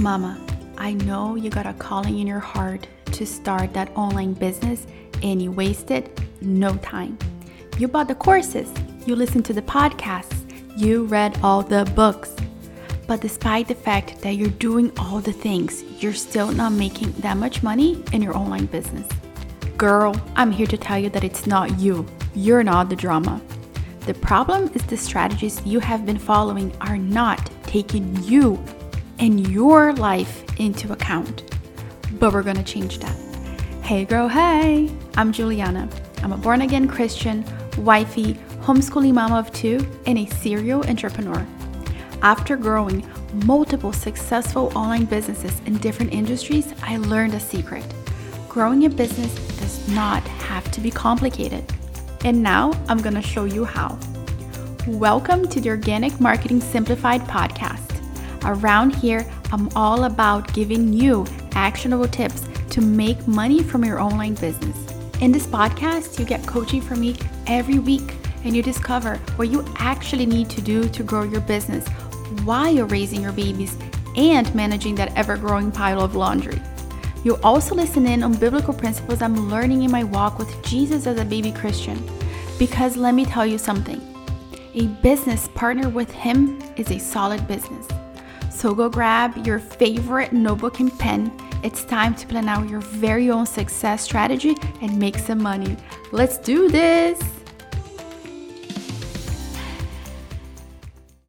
Mama, I know you got a calling in your heart to start that online business and you wasted no time. You bought the courses, you listened to the podcasts, you read all the books. But despite the fact that you're doing all the things, you're still not making that much money in your online business. Girl, I'm here to tell you that it's not you. You're not the drama. The problem is the strategies you have been following are not taking you and your life into account. But we're gonna change that. Hey, girl, hey! I'm Juliana. I'm a born again Christian, wifey, homeschooling mama of two, and a serial entrepreneur. After growing multiple successful online businesses in different industries, I learned a secret. Growing a business does not have to be complicated. And now I'm gonna show you how. Welcome to the Organic Marketing Simplified podcast. Around here, I'm all about giving you actionable tips to make money from your online business. In this podcast, you get coaching from me every week and you discover what you actually need to do to grow your business while you're raising your babies and managing that ever growing pile of laundry. You'll also listen in on biblical principles I'm learning in my walk with Jesus as a baby Christian. Because let me tell you something a business partner with Him is a solid business. So go grab your favorite notebook and pen. It's time to plan out your very own success strategy and make some money. Let's do this!